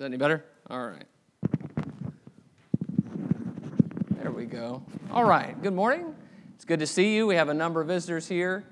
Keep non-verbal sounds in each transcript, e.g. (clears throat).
that any better? All right. There we go. All right. Good morning. It's good to see you. We have a number of visitors here,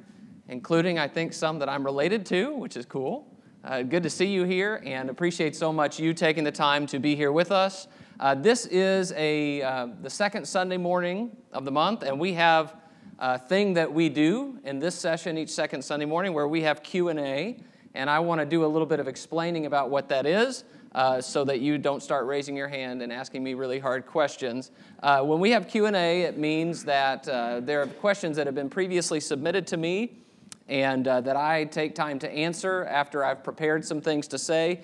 including, I think, some that I'm related to, which is cool. Uh, good to see you here and appreciate so much you taking the time to be here with us. Uh, this is a, uh, the second Sunday morning of the month, and we have a thing that we do in this session each second Sunday morning where we have Q&A, and I want to do a little bit of explaining about what that is uh, so that you don't start raising your hand and asking me really hard questions. Uh, when we have Q&A, it means that uh, there are questions that have been previously submitted to me and uh, that I take time to answer after I've prepared some things to say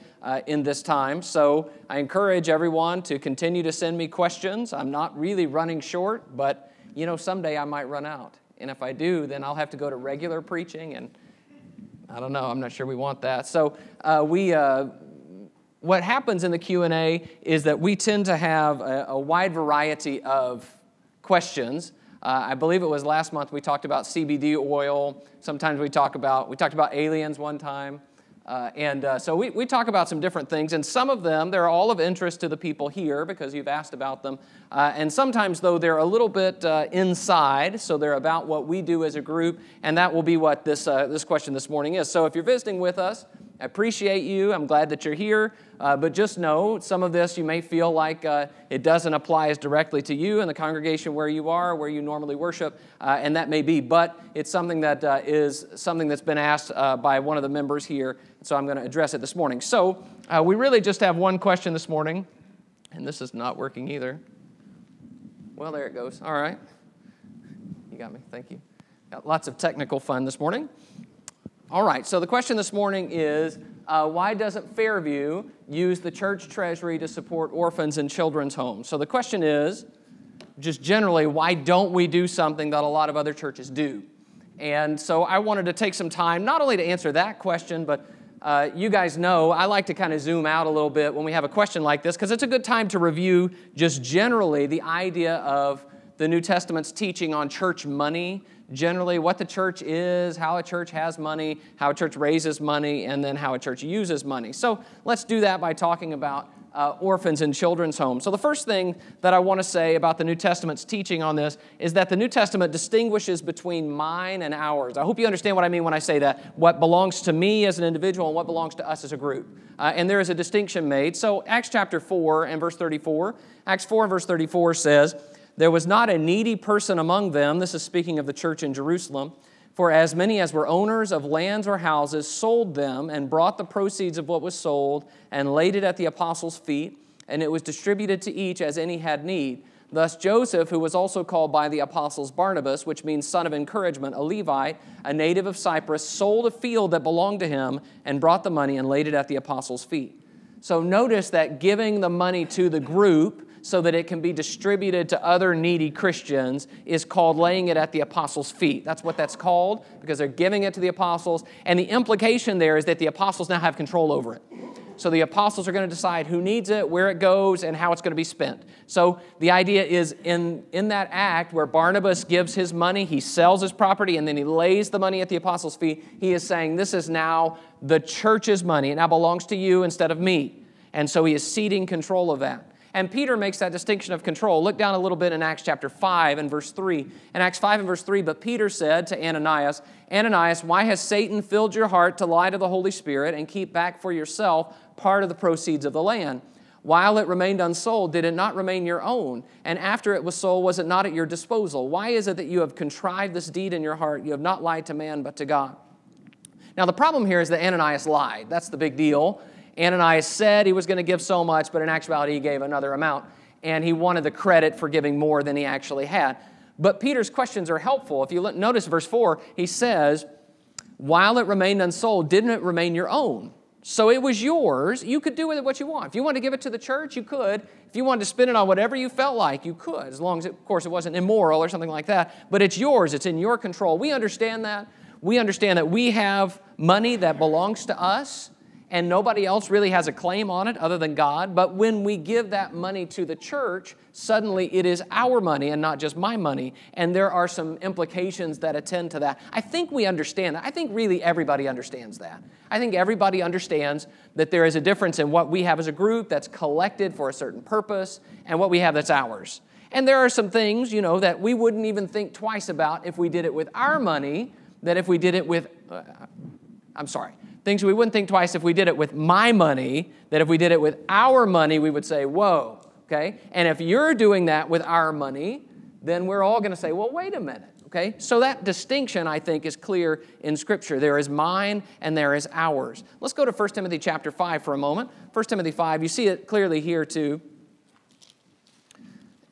in this time. So I encourage everyone to continue to send me questions. I'm not really running short, but you know, someday I might run out. And if I do, then I'll have to go to regular preaching, and I don't know. I'm not sure we want that. So uh, we, uh, what happens in the q&a is that we tend to have a, a wide variety of questions uh, i believe it was last month we talked about cbd oil sometimes we talk about we talked about aliens one time uh, and uh, so we, we talk about some different things, and some of them, they're all of interest to the people here because you've asked about them. Uh, and sometimes, though, they're a little bit uh, inside, so they're about what we do as a group, and that will be what this, uh, this question this morning is. So if you're visiting with us, I appreciate you. I'm glad that you're here. Uh, but just know some of this you may feel like uh, it doesn't apply as directly to you and the congregation where you are, where you normally worship, uh, and that may be. But it's something that uh, is something that's been asked uh, by one of the members here. So I'm going to address it this morning. So uh, we really just have one question this morning, and this is not working either. Well, there it goes. All right. You got me. Thank you. Got lots of technical fun this morning. All right, so the question this morning is uh, why doesn't Fairview use the church treasury to support orphans and children's homes? So the question is just generally, why don't we do something that a lot of other churches do? And so I wanted to take some time not only to answer that question, but uh, you guys know I like to kind of zoom out a little bit when we have a question like this because it's a good time to review just generally the idea of the New Testament's teaching on church money generally what the church is, how a church has money, how a church raises money, and then how a church uses money. So let's do that by talking about uh, orphans and children's homes. So, the first thing that I want to say about the New Testament's teaching on this is that the New Testament distinguishes between mine and ours. I hope you understand what I mean when I say that. What belongs to me as an individual and what belongs to us as a group. Uh, and there is a distinction made. So, Acts chapter 4 and verse 34, Acts 4 and verse 34 says, there was not a needy person among them, this is speaking of the church in Jerusalem, for as many as were owners of lands or houses sold them and brought the proceeds of what was sold and laid it at the apostles' feet, and it was distributed to each as any had need. Thus, Joseph, who was also called by the apostles Barnabas, which means son of encouragement, a Levite, a native of Cyprus, sold a field that belonged to him and brought the money and laid it at the apostles' feet. So, notice that giving the money to the group so that it can be distributed to other needy Christians is called laying it at the apostles' feet. That's what that's called because they're giving it to the apostles. And the implication there is that the apostles now have control over it. So the apostles are going to decide who needs it, where it goes, and how it's going to be spent. So the idea is in, in that act where Barnabas gives his money, he sells his property, and then he lays the money at the apostles' feet, he is saying, This is now the church's money. It now belongs to you instead of me. And so he is ceding control of that. And Peter makes that distinction of control. Look down a little bit in Acts chapter 5 and verse 3. In Acts 5 and verse 3, but Peter said to Ananias, Ananias, why has Satan filled your heart to lie to the Holy Spirit and keep back for yourself part of the proceeds of the land? While it remained unsold, did it not remain your own? And after it was sold, was it not at your disposal? Why is it that you have contrived this deed in your heart? You have not lied to man, but to God. Now, the problem here is that Ananias lied. That's the big deal. Ananias said he was going to give so much, but in actuality, he gave another amount. And he wanted the credit for giving more than he actually had. But Peter's questions are helpful. If you look, notice verse 4, he says, While it remained unsold, didn't it remain your own? So it was yours. You could do with it what you want. If you wanted to give it to the church, you could. If you wanted to spend it on whatever you felt like, you could, as long as, it, of course, it wasn't immoral or something like that. But it's yours, it's in your control. We understand that. We understand that we have money that belongs to us and nobody else really has a claim on it other than God. But when we give that money to the church, suddenly it is our money and not just my money. And there are some implications that attend to that. I think we understand that. I think really everybody understands that. I think everybody understands that there is a difference in what we have as a group that's collected for a certain purpose and what we have that's ours. And there are some things, you know, that we wouldn't even think twice about if we did it with our money, that if we did it with, uh, I'm sorry, things we wouldn't think twice if we did it with my money, that if we did it with our money, we would say, whoa, okay? And if you're doing that with our money, then we're all going to say, well, wait a minute. Okay? So that distinction, I think, is clear in Scripture. There is mine and there is ours. Let's go to 1 Timothy chapter 5 for a moment. 1 Timothy 5, you see it clearly here too.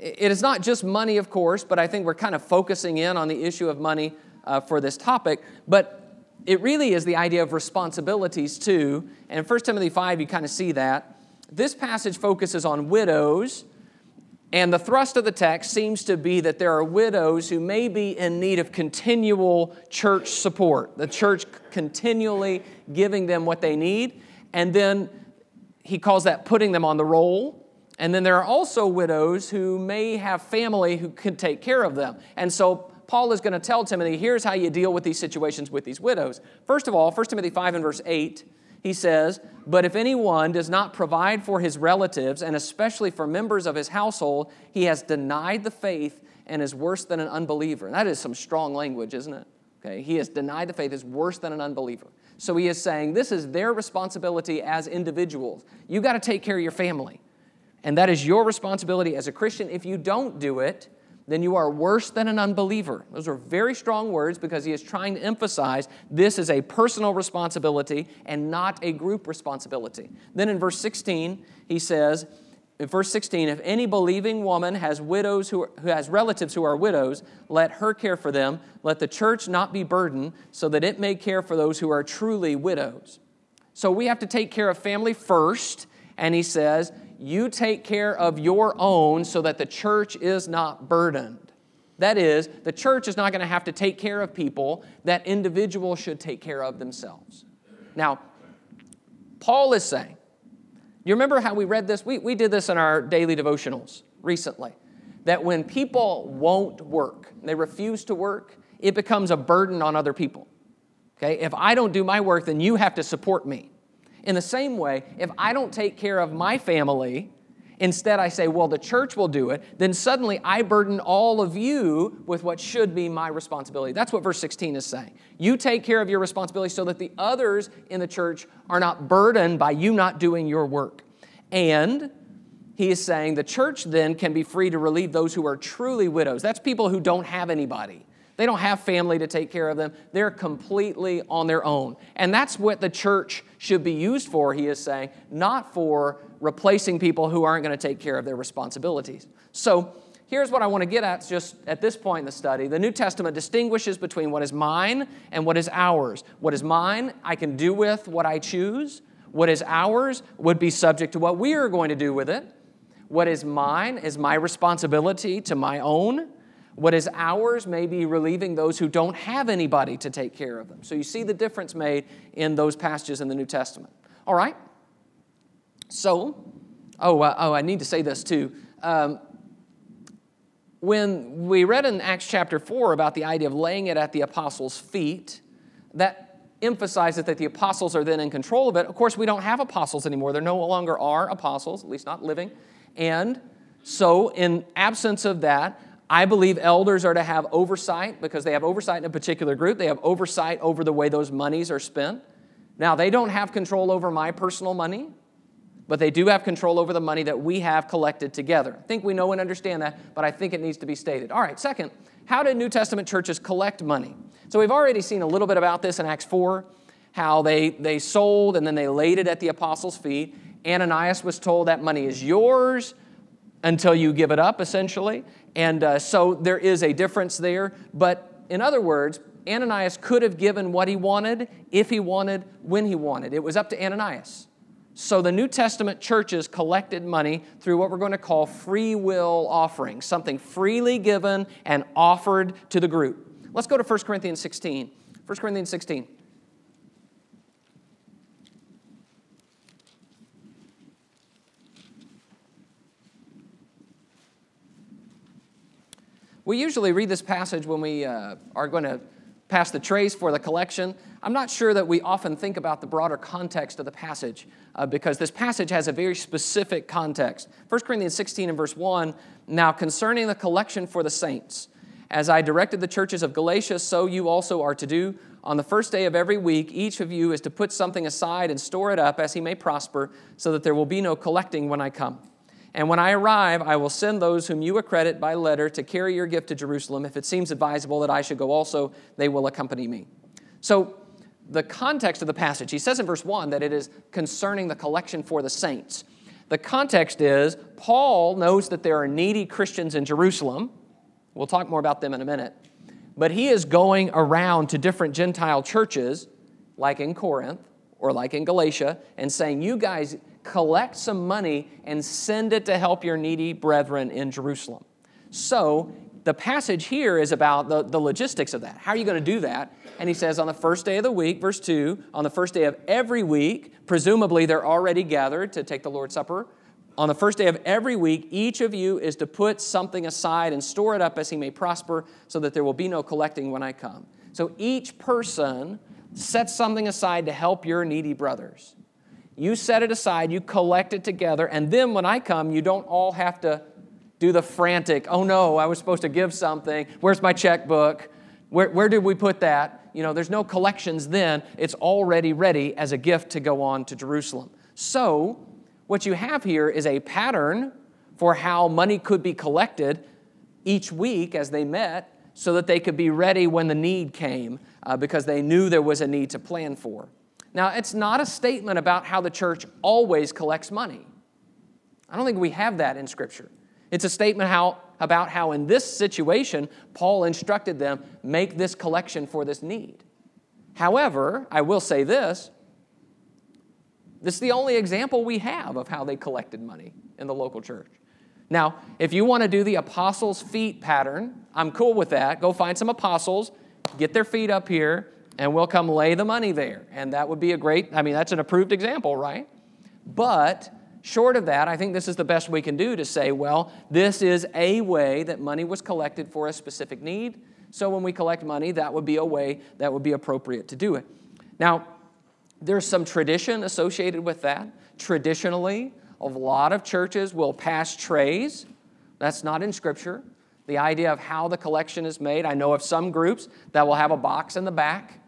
It is not just money, of course, but I think we're kind of focusing in on the issue of money uh, for this topic. But it really is the idea of responsibilities too. And in 1 Timothy 5, you kind of see that. This passage focuses on widows, and the thrust of the text seems to be that there are widows who may be in need of continual church support, the church continually giving them what they need. And then he calls that putting them on the roll and then there are also widows who may have family who can take care of them. And so Paul is going to tell Timothy, here's how you deal with these situations with these widows. First of all, 1 Timothy 5 and verse 8, he says, But if anyone does not provide for his relatives, and especially for members of his household, he has denied the faith and is worse than an unbeliever. And that is some strong language, isn't it? Okay, he has denied the faith, is worse than an unbeliever. So he is saying this is their responsibility as individuals. You got to take care of your family. And that is your responsibility as a Christian. If you don't do it, then you are worse than an unbeliever. Those are very strong words because he is trying to emphasize this is a personal responsibility and not a group responsibility. Then in verse 16, he says, in verse 16, if any believing woman has widows who, are, who has relatives who are widows, let her care for them. Let the church not be burdened, so that it may care for those who are truly widows. So we have to take care of family first, and he says, you take care of your own so that the church is not burdened. That is, the church is not going to have to take care of people that individuals should take care of themselves. Now, Paul is saying, you remember how we read this? We, we did this in our daily devotionals recently. That when people won't work, they refuse to work, it becomes a burden on other people. Okay? If I don't do my work, then you have to support me. In the same way, if I don't take care of my family, instead I say, well, the church will do it, then suddenly I burden all of you with what should be my responsibility. That's what verse 16 is saying. You take care of your responsibility so that the others in the church are not burdened by you not doing your work. And he is saying the church then can be free to relieve those who are truly widows. That's people who don't have anybody. They don't have family to take care of them. They're completely on their own. And that's what the church should be used for, he is saying, not for replacing people who aren't going to take care of their responsibilities. So, here's what I want to get at just at this point in the study. The New Testament distinguishes between what is mine and what is ours. What is mine, I can do with what I choose. What is ours would be subject to what we are going to do with it. What is mine is my responsibility to my own. What is ours may be relieving those who don't have anybody to take care of them. So you see the difference made in those passages in the New Testament. All right? So, oh, uh, oh I need to say this too. Um, when we read in Acts chapter 4 about the idea of laying it at the apostles' feet, that emphasizes that the apostles are then in control of it. Of course, we don't have apostles anymore. There no longer are apostles, at least not living. And so, in absence of that, I believe elders are to have oversight because they have oversight in a particular group. They have oversight over the way those monies are spent. Now, they don't have control over my personal money, but they do have control over the money that we have collected together. I think we know and understand that, but I think it needs to be stated. All right, second, how did New Testament churches collect money? So we've already seen a little bit about this in Acts 4, how they, they sold and then they laid it at the apostles' feet. Ananias was told that money is yours until you give it up, essentially. And uh, so there is a difference there. But in other words, Ananias could have given what he wanted, if he wanted, when he wanted. It was up to Ananias. So the New Testament churches collected money through what we're going to call free will offerings, something freely given and offered to the group. Let's go to 1 Corinthians 16. 1 Corinthians 16. We usually read this passage when we uh, are going to pass the trays for the collection. I'm not sure that we often think about the broader context of the passage uh, because this passage has a very specific context. 1 Corinthians 16 and verse 1 Now concerning the collection for the saints, as I directed the churches of Galatia, so you also are to do. On the first day of every week, each of you is to put something aside and store it up as he may prosper, so that there will be no collecting when I come. And when I arrive, I will send those whom you accredit by letter to carry your gift to Jerusalem. If it seems advisable that I should go also, they will accompany me. So, the context of the passage, he says in verse 1 that it is concerning the collection for the saints. The context is Paul knows that there are needy Christians in Jerusalem. We'll talk more about them in a minute. But he is going around to different Gentile churches, like in Corinth or like in Galatia, and saying, You guys collect some money and send it to help your needy brethren in Jerusalem. So, the passage here is about the, the logistics of that. How are you going to do that? And he says, on the first day of the week, verse 2, on the first day of every week, presumably they're already gathered to take the Lord's Supper. On the first day of every week, each of you is to put something aside and store it up as he may prosper, so that there will be no collecting when I come. So each person sets something aside to help your needy brothers. You set it aside, you collect it together, and then when I come, you don't all have to do the frantic, oh no, I was supposed to give something. Where's my checkbook? Where, where did we put that? You know, there's no collections then. It's already ready as a gift to go on to Jerusalem. So, what you have here is a pattern for how money could be collected each week as they met so that they could be ready when the need came uh, because they knew there was a need to plan for. Now, it's not a statement about how the church always collects money. I don't think we have that in Scripture. It's a statement how, about how, in this situation, Paul instructed them make this collection for this need. However, I will say this this is the only example we have of how they collected money in the local church. Now, if you want to do the apostles' feet pattern, I'm cool with that. Go find some apostles, get their feet up here, and we'll come lay the money there. And that would be a great, I mean, that's an approved example, right? But short of that, I think this is the best we can do to say, well, this is a way that money was collected for a specific need. So when we collect money, that would be a way that would be appropriate to do it. Now, there's some tradition associated with that. Traditionally, a lot of churches will pass trays. That's not in Scripture. The idea of how the collection is made. I know of some groups that will have a box in the back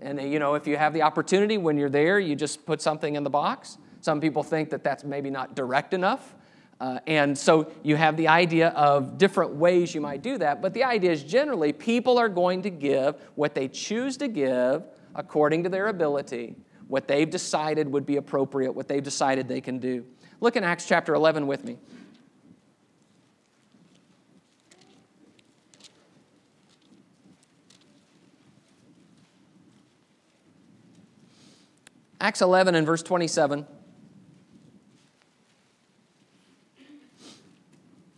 and, you know, if you have the opportunity when you're there, you just put something in the box. Some people think that that's maybe not direct enough. Uh, and so you have the idea of different ways you might do that. But the idea is generally people are going to give what they choose to give according to their ability, what they've decided would be appropriate, what they've decided they can do. Look in Acts chapter 11 with me. Acts 11 and verse 27.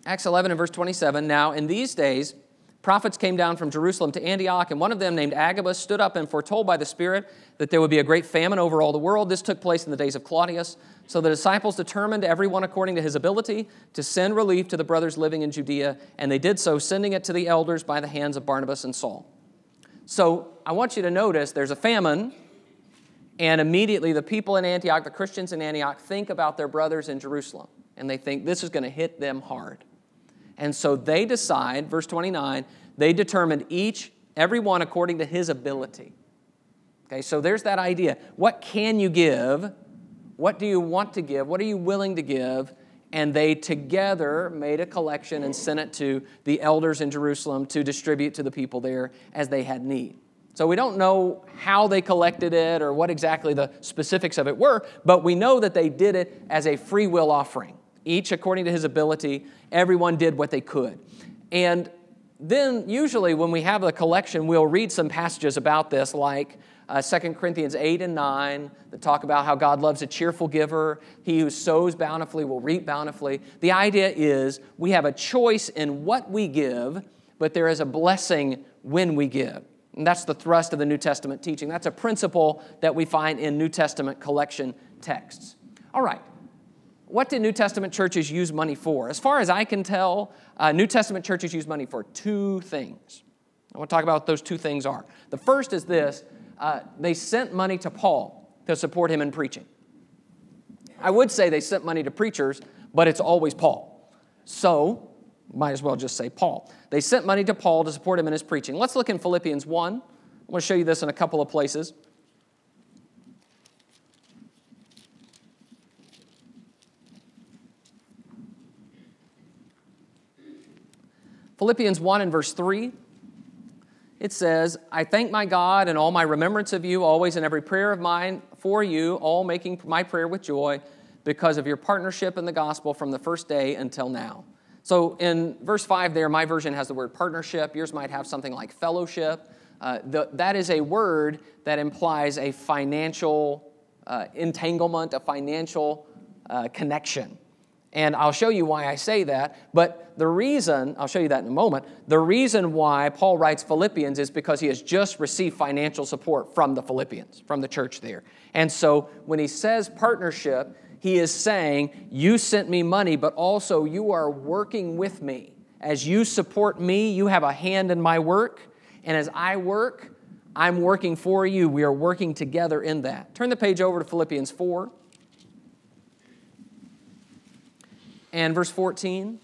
Acts 11 and verse 27. Now, in these days, prophets came down from Jerusalem to Antioch, and one of them, named Agabus, stood up and foretold by the Spirit that there would be a great famine over all the world. This took place in the days of Claudius. So the disciples determined, everyone according to his ability, to send relief to the brothers living in Judea, and they did so, sending it to the elders by the hands of Barnabas and Saul. So I want you to notice there's a famine and immediately, the people in Antioch, the Christians in Antioch, think about their brothers in Jerusalem. And they think this is going to hit them hard. And so they decide, verse 29, they determined each, everyone according to his ability. Okay, so there's that idea. What can you give? What do you want to give? What are you willing to give? And they together made a collection and sent it to the elders in Jerusalem to distribute to the people there as they had need. So we don't know how they collected it or what exactly the specifics of it were, but we know that they did it as a free will offering. Each according to his ability, everyone did what they could. And then, usually, when we have a collection, we'll read some passages about this, like uh, 2 Corinthians 8 and 9, that talk about how God loves a cheerful giver. He who sows bountifully will reap bountifully. The idea is we have a choice in what we give, but there is a blessing when we give. And that's the thrust of the New Testament teaching. That's a principle that we find in New Testament collection texts. All right, what did New Testament churches use money for? As far as I can tell, uh, New Testament churches use money for two things. I want to talk about what those two things are. The first is this uh, they sent money to Paul to support him in preaching. I would say they sent money to preachers, but it's always Paul. So, might as well just say Paul. They sent money to Paul to support him in his preaching. Let's look in Philippians 1. I'm going to show you this in a couple of places. Philippians 1 and verse 3, it says, I thank my God in all my remembrance of you, always in every prayer of mine for you, all making my prayer with joy because of your partnership in the gospel from the first day until now. So in verse 5 there, my version has the word partnership. Yours might have something like fellowship. Uh, the, that is a word that implies a financial uh, entanglement, a financial uh, connection. And I'll show you why I say that. But the reason, I'll show you that in a moment, the reason why Paul writes Philippians is because he has just received financial support from the Philippians, from the church there. And so when he says partnership, he is saying, You sent me money, but also you are working with me. As you support me, you have a hand in my work. And as I work, I'm working for you. We are working together in that. Turn the page over to Philippians 4. and verse 14.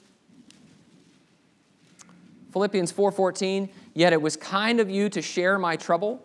Philippians 4:14, yet it was kind of you to share my trouble,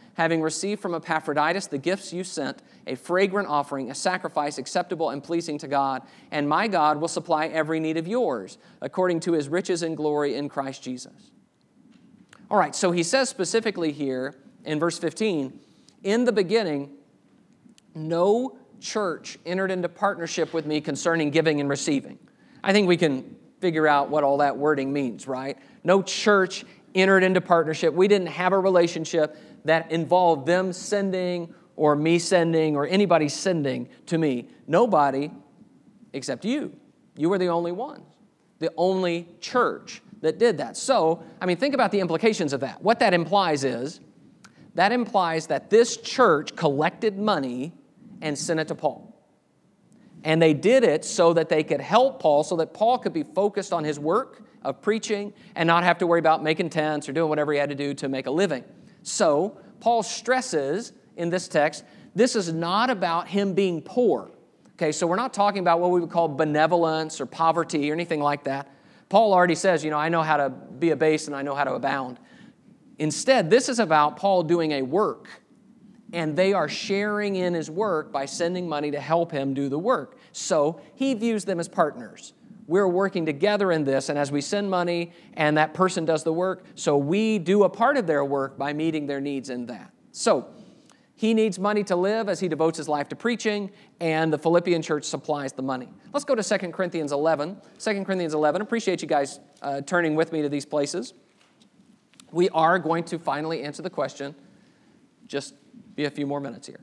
having received from Epaphroditus the gifts you sent, a fragrant offering, a sacrifice acceptable and pleasing to God, and my God will supply every need of yours, according to his riches and glory in Christ Jesus. All right, so he says specifically here in verse 15, in the beginning, no church entered into partnership with me concerning giving and receiving. I think we can figure out what all that wording means, right? No church entered into partnership. We didn't have a relationship that involved them sending or me sending or anybody sending to me. Nobody except you. You were the only one, the only church that did that. So, I mean, think about the implications of that. What that implies is that implies that this church collected money and sent it to Paul. And they did it so that they could help Paul, so that Paul could be focused on his work of preaching and not have to worry about making tents or doing whatever he had to do to make a living. So, Paul stresses in this text this is not about him being poor. Okay, so we're not talking about what we would call benevolence or poverty or anything like that. Paul already says, you know, I know how to be a base and I know how to abound. Instead, this is about Paul doing a work, and they are sharing in his work by sending money to help him do the work. So he views them as partners we're working together in this, and as we send money and that person does the work, so we do a part of their work by meeting their needs in that. So, he needs money to live as he devotes his life to preaching, and the Philippian church supplies the money. Let's go to 2 Corinthians 11. 2 Corinthians 11. Appreciate you guys uh, turning with me to these places. We are going to finally answer the question. Just be a few more minutes here.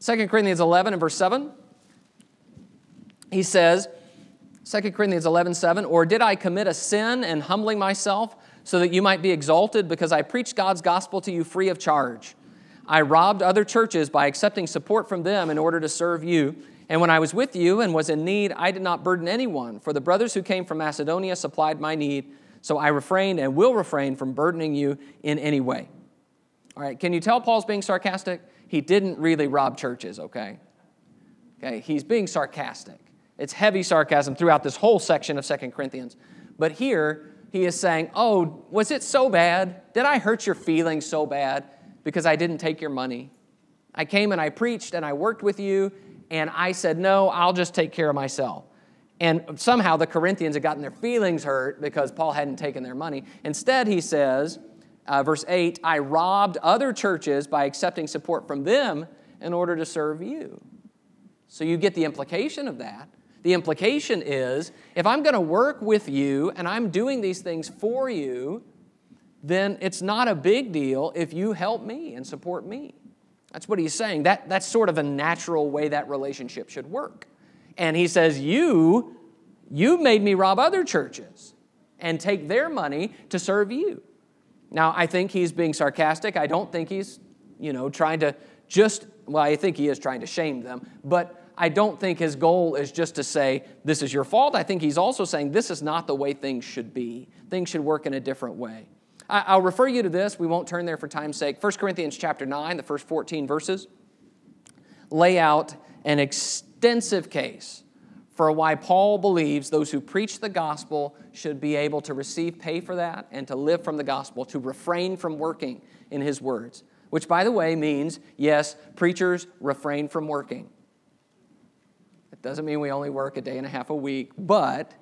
2 Corinthians 11 and verse 7 he says, 2 Corinthians 11, 7, or did I commit a sin in humbling myself so that you might be exalted because I preached God's gospel to you free of charge? I robbed other churches by accepting support from them in order to serve you. And when I was with you and was in need, I did not burden anyone, for the brothers who came from Macedonia supplied my need. So I refrained and will refrain from burdening you in any way. All right, can you tell Paul's being sarcastic? He didn't really rob churches, okay? Okay, he's being sarcastic. It's heavy sarcasm throughout this whole section of Second Corinthians. But here, he is saying, Oh, was it so bad? Did I hurt your feelings so bad because I didn't take your money? I came and I preached and I worked with you, and I said, No, I'll just take care of myself. And somehow the Corinthians had gotten their feelings hurt because Paul hadn't taken their money. Instead, he says, uh, verse 8, I robbed other churches by accepting support from them in order to serve you. So you get the implication of that. The implication is if I'm going to work with you and I'm doing these things for you, then it's not a big deal if you help me and support me. That's what he's saying. That, that's sort of a natural way that relationship should work. And he says, You, you made me rob other churches and take their money to serve you. Now, I think he's being sarcastic. I don't think he's, you know, trying to just, well, I think he is trying to shame them, but I don't think his goal is just to say, this is your fault. I think he's also saying, this is not the way things should be. Things should work in a different way. I'll refer you to this. We won't turn there for time's sake. 1 Corinthians chapter 9, the first 14 verses, lay out an extensive case for why Paul believes those who preach the gospel should be able to receive pay for that and to live from the gospel, to refrain from working, in his words. Which, by the way, means yes, preachers refrain from working. It doesn't mean we only work a day and a half a week, but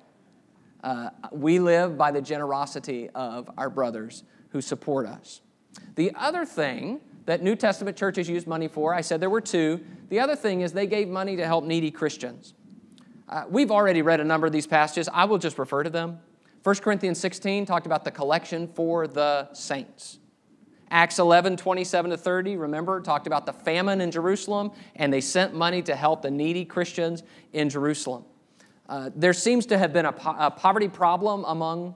uh, we live by the generosity of our brothers who support us. The other thing that New Testament churches use money for, I said there were two. The other thing is they gave money to help needy Christians. Uh, we've already read a number of these passages. I will just refer to them. 1 Corinthians 16 talked about the collection for the saints. Acts 11, 27 to 30, remember, talked about the famine in Jerusalem, and they sent money to help the needy Christians in Jerusalem. Uh, there seems to have been a, po- a, poverty problem among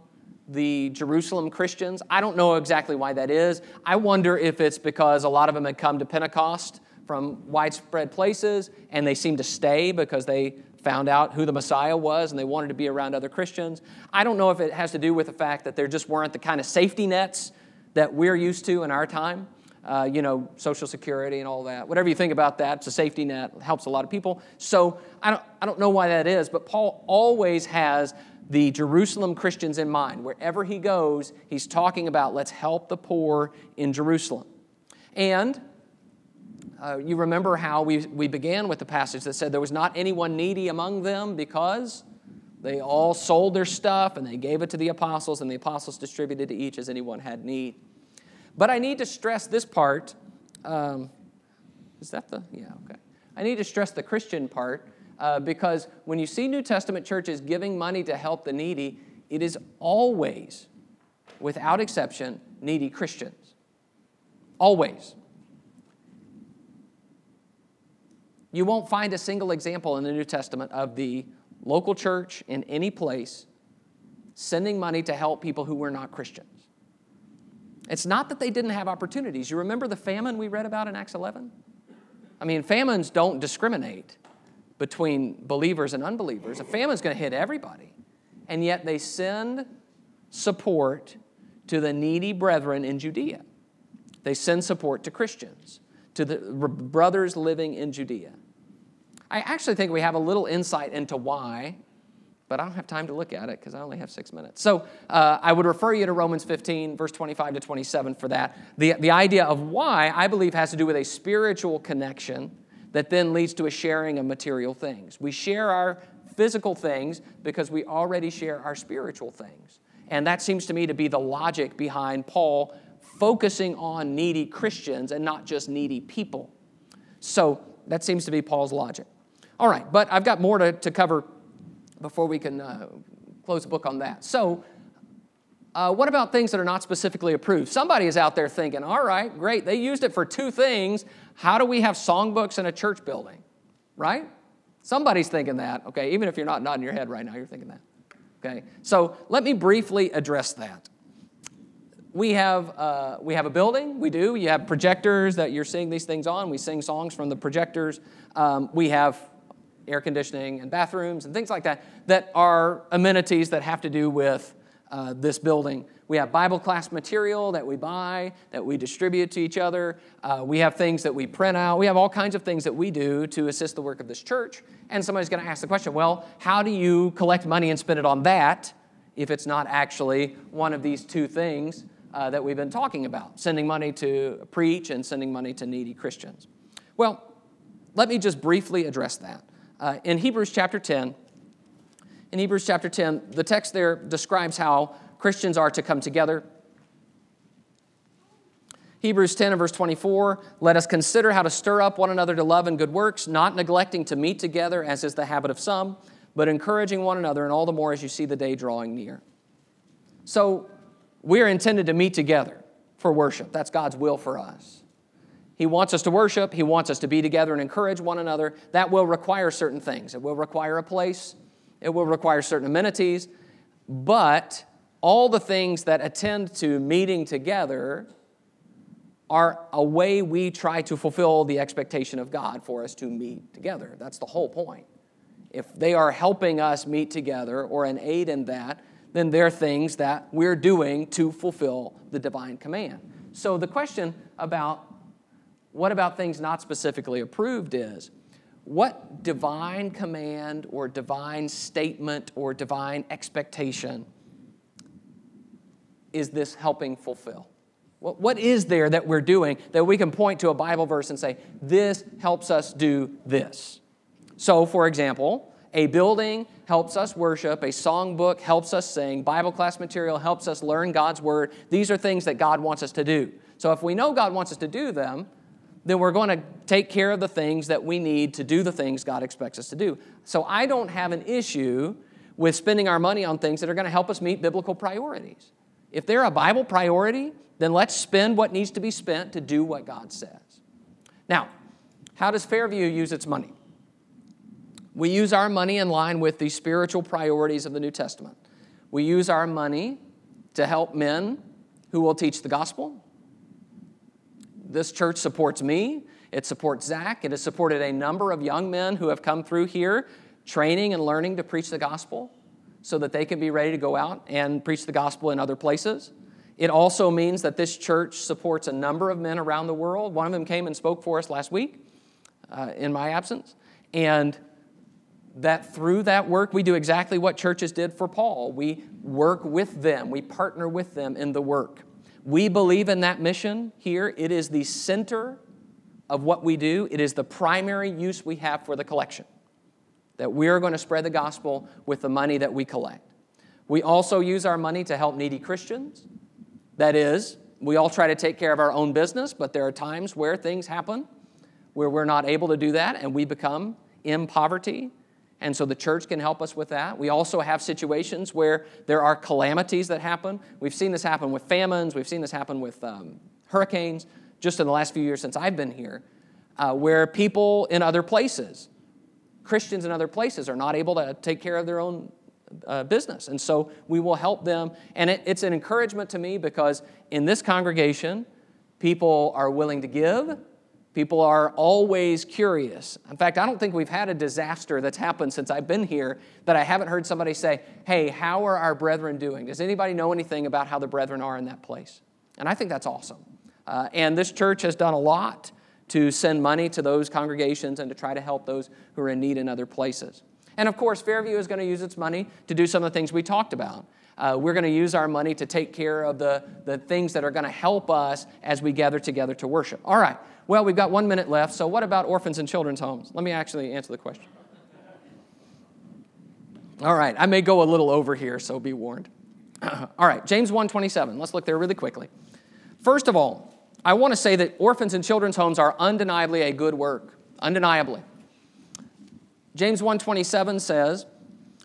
the Jerusalem Christians. I don't know exactly why that is. I wonder if it's because a lot of them had come to Pentecost from widespread places and they seemed to stay because they found out who the Messiah was and they wanted to be around other Christians. I don't know if it has to do with the fact that there just weren't the kind of safety nets that we're used to in our time uh, you know, Social Security and all that. Whatever you think about that, it's a safety net, helps a lot of people. So I don't, I don't know why that is, but Paul always has the Jerusalem Christians in mind. Wherever he goes, he's talking about let's help the poor in Jerusalem. And uh, you remember how we, we began with the passage that said there was not anyone needy among them because they all sold their stuff and they gave it to the apostles, and the apostles distributed to each as anyone had need. But I need to stress this part. Um, is that the? Yeah, okay. I need to stress the Christian part uh, because when you see New Testament churches giving money to help the needy, it is always, without exception, needy Christians. Always. You won't find a single example in the New Testament of the local church in any place sending money to help people who were not Christians. It's not that they didn't have opportunities. You remember the famine we read about in Acts 11? I mean, famines don't discriminate between believers and unbelievers. A famine's going to hit everybody. And yet they send support to the needy brethren in Judea. They send support to Christians, to the brothers living in Judea. I actually think we have a little insight into why but I don't have time to look at it because I only have six minutes. So uh, I would refer you to Romans 15, verse 25 to 27 for that. The, the idea of why, I believe, has to do with a spiritual connection that then leads to a sharing of material things. We share our physical things because we already share our spiritual things. And that seems to me to be the logic behind Paul focusing on needy Christians and not just needy people. So that seems to be Paul's logic. All right, but I've got more to, to cover before we can uh, close the book on that. So, uh, what about things that are not specifically approved? Somebody is out there thinking, all right, great, they used it for two things. How do we have songbooks in a church building? Right? Somebody's thinking that, okay? Even if you're not nodding your head right now, you're thinking that. Okay? So, let me briefly address that. We have, uh, we have a building, we do. You have projectors that you're seeing these things on. We sing songs from the projectors. Um, we have air conditioning and bathrooms and things like that, that are amenities that have to do with uh, this building. We have Bible class material that we buy, that we distribute to each other. Uh, we have things that we print out. We have all kinds of things that we do to assist the work of this church. And somebody's going to ask the question well, how do you collect money and spend it on that if it's not actually one of these two things uh, that we've been talking about sending money to preach and sending money to needy Christians? Well, let me just briefly address that. Uh, in Hebrews chapter 10, in Hebrews chapter 10, the text there describes how Christians are to come together. Hebrews 10 and verse 24, let us consider how to stir up one another to love and good works, not neglecting to meet together as is the habit of some, but encouraging one another, and all the more as you see the day drawing near. So, we're intended to meet together for worship. That's God's will for us. He wants us to worship, He wants us to be together and encourage one another. That will require certain things. It will require a place, it will require certain amenities, but all the things that attend to meeting together are a way we try to fulfill the expectation of God for us to meet together. That's the whole point. If they are helping us meet together or an aid in that, then they're things that we're doing to fulfill the divine command. So the question about what about things not specifically approved is what divine command or divine statement or divine expectation is this helping fulfill? What, What is there that we're doing that we can point to a Bible verse and say, this helps us do this? So, for example, a building helps us worship, a songbook helps us sing, Bible class material helps us learn God's word. These are things that God wants us to do. So, if we know God wants us to do them, then we're going to take care of the things that we need to do the things God expects us to do. So, I don't have an issue with spending our money on things that are going to help us meet biblical priorities. If they're a Bible priority, then let's spend what needs to be spent to do what God says. Now, how does Fairview use its money? We use our money in line with the spiritual priorities of the New Testament. We use our money to help men who will teach the gospel. This church supports me. It supports Zach. It has supported a number of young men who have come through here training and learning to preach the gospel so that they can be ready to go out and preach the gospel in other places. It also means that this church supports a number of men around the world. One of them came and spoke for us last week uh, in my absence. And that through that work, we do exactly what churches did for Paul. We work with them, we partner with them in the work. We believe in that mission here. It is the center of what we do, it is the primary use we have for the collection. That we are going to spread the gospel with the money that we collect. We also use our money to help needy Christians. That is, we all try to take care of our own business, but there are times where things happen where we're not able to do that and we become in poverty. And so the church can help us with that. We also have situations where there are calamities that happen. We've seen this happen with famines, we've seen this happen with um, hurricanes just in the last few years since I've been here, uh, where people in other places, Christians in other places, are not able to take care of their own uh, business. And so we will help them. And it, it's an encouragement to me because in this congregation, people are willing to give. People are always curious. In fact, I don't think we've had a disaster that's happened since I've been here that I haven't heard somebody say, Hey, how are our brethren doing? Does anybody know anything about how the brethren are in that place? And I think that's awesome. Uh, and this church has done a lot to send money to those congregations and to try to help those who are in need in other places. And of course, Fairview is going to use its money to do some of the things we talked about. Uh, we're going to use our money to take care of the, the things that are going to help us as we gather together to worship. All right, well, we've got one minute left, so what about orphans and children's homes? Let me actually answer the question. All right, I may go a little over here, so be warned. (clears throat) all right, James 1:27. Let's look there really quickly. First of all, I want to say that orphans and children's homes are undeniably a good work, undeniably. James 1:27 says,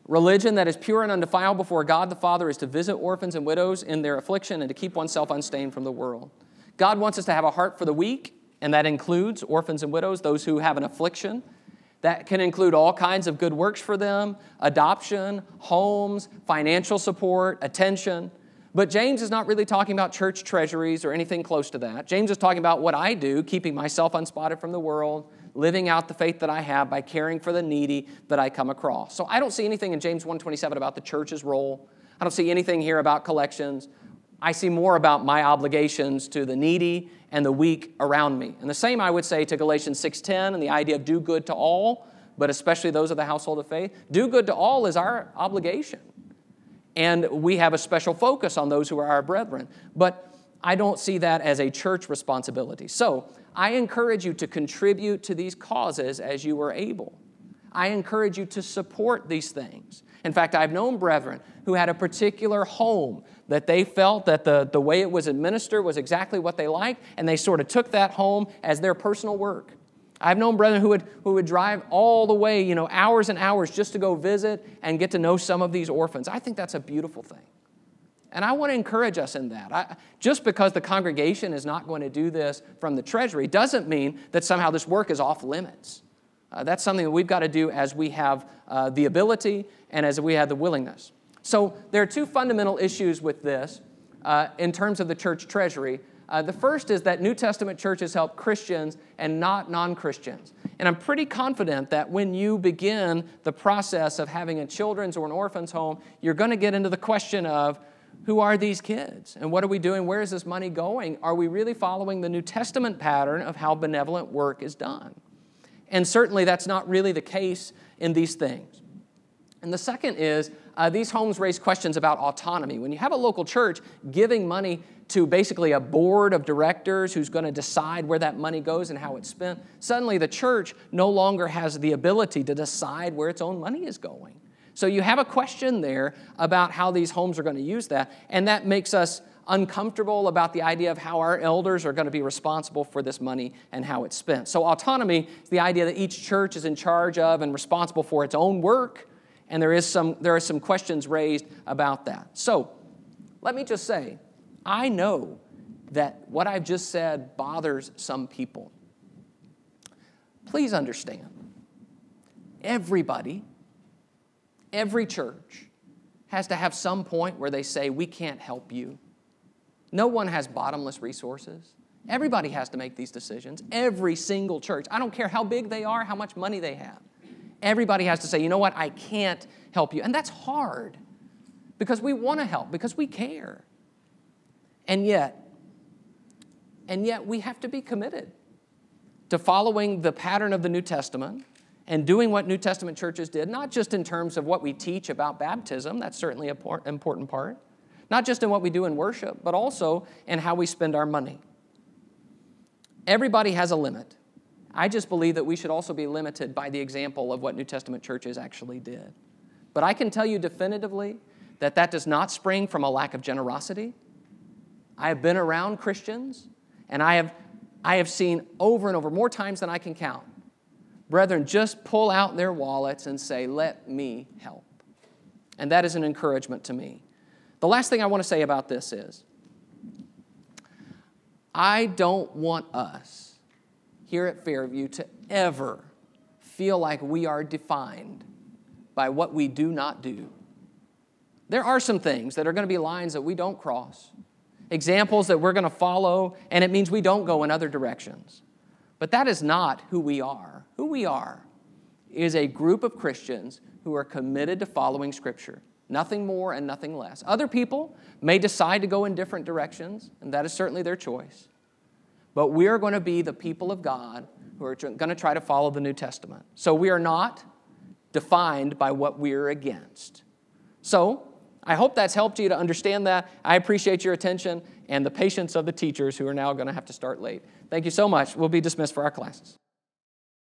"Religion that is pure and undefiled before God the Father is to visit orphans and widows in their affliction and to keep oneself unstained from the world." God wants us to have a heart for the weak, and that includes orphans and widows, those who have an affliction. That can include all kinds of good works for them, adoption, homes, financial support, attention. But James is not really talking about church treasuries or anything close to that. James is talking about what I do, keeping myself unspotted from the world, living out the faith that I have by caring for the needy that I come across. So I don't see anything in James 1:27 about the church's role. I don't see anything here about collections. I see more about my obligations to the needy and the weak around me. And the same I would say to Galatians 6:10 and the idea of do good to all, but especially those of the household of faith. Do good to all is our obligation. And we have a special focus on those who are our brethren. But I don't see that as a church responsibility. So I encourage you to contribute to these causes as you are able. I encourage you to support these things. In fact, I've known brethren who had a particular home that they felt that the, the way it was administered was exactly what they liked, and they sort of took that home as their personal work. I've known brethren who would, who would drive all the way, you know, hours and hours just to go visit and get to know some of these orphans. I think that's a beautiful thing. And I want to encourage us in that. I, just because the congregation is not going to do this from the treasury doesn't mean that somehow this work is off limits. Uh, that's something that we've got to do as we have uh, the ability and as we have the willingness. So there are two fundamental issues with this uh, in terms of the church treasury. Uh, the first is that New Testament churches help Christians and not non Christians. And I'm pretty confident that when you begin the process of having a children's or an orphan's home, you're going to get into the question of who are these kids? And what are we doing? Where is this money going? Are we really following the New Testament pattern of how benevolent work is done? And certainly that's not really the case in these things. And the second is uh, these homes raise questions about autonomy. When you have a local church giving money to basically a board of directors who's going to decide where that money goes and how it's spent, suddenly the church no longer has the ability to decide where its own money is going. So you have a question there about how these homes are going to use that, and that makes us uncomfortable about the idea of how our elders are going to be responsible for this money and how it's spent. So autonomy is the idea that each church is in charge of and responsible for its own work, and there is some there are some questions raised about that. So, let me just say, I know that what I've just said bothers some people. Please understand, everybody, every church has to have some point where they say, We can't help you. No one has bottomless resources. Everybody has to make these decisions. Every single church. I don't care how big they are, how much money they have. Everybody has to say, you know what, I can't help you. And that's hard because we want to help, because we care. And yet, and yet we have to be committed to following the pattern of the New Testament and doing what New Testament churches did, not just in terms of what we teach about baptism, that's certainly an important part, not just in what we do in worship, but also in how we spend our money. Everybody has a limit. I just believe that we should also be limited by the example of what New Testament churches actually did. But I can tell you definitively that that does not spring from a lack of generosity. I have been around Christians, and I have, I have seen over and over, more times than I can count, brethren just pull out their wallets and say, Let me help. And that is an encouragement to me. The last thing I want to say about this is I don't want us here at Fairview to ever feel like we are defined by what we do not do. There are some things that are going to be lines that we don't cross, examples that we're going to follow, and it means we don't go in other directions. But that is not who we are. Who we are is a group of Christians who are committed to following Scripture. Nothing more and nothing less. Other people may decide to go in different directions, and that is certainly their choice. But we are going to be the people of God who are going to try to follow the New Testament. So we are not defined by what we're against. So I hope that's helped you to understand that. I appreciate your attention and the patience of the teachers who are now going to have to start late. Thank you so much. We'll be dismissed for our classes.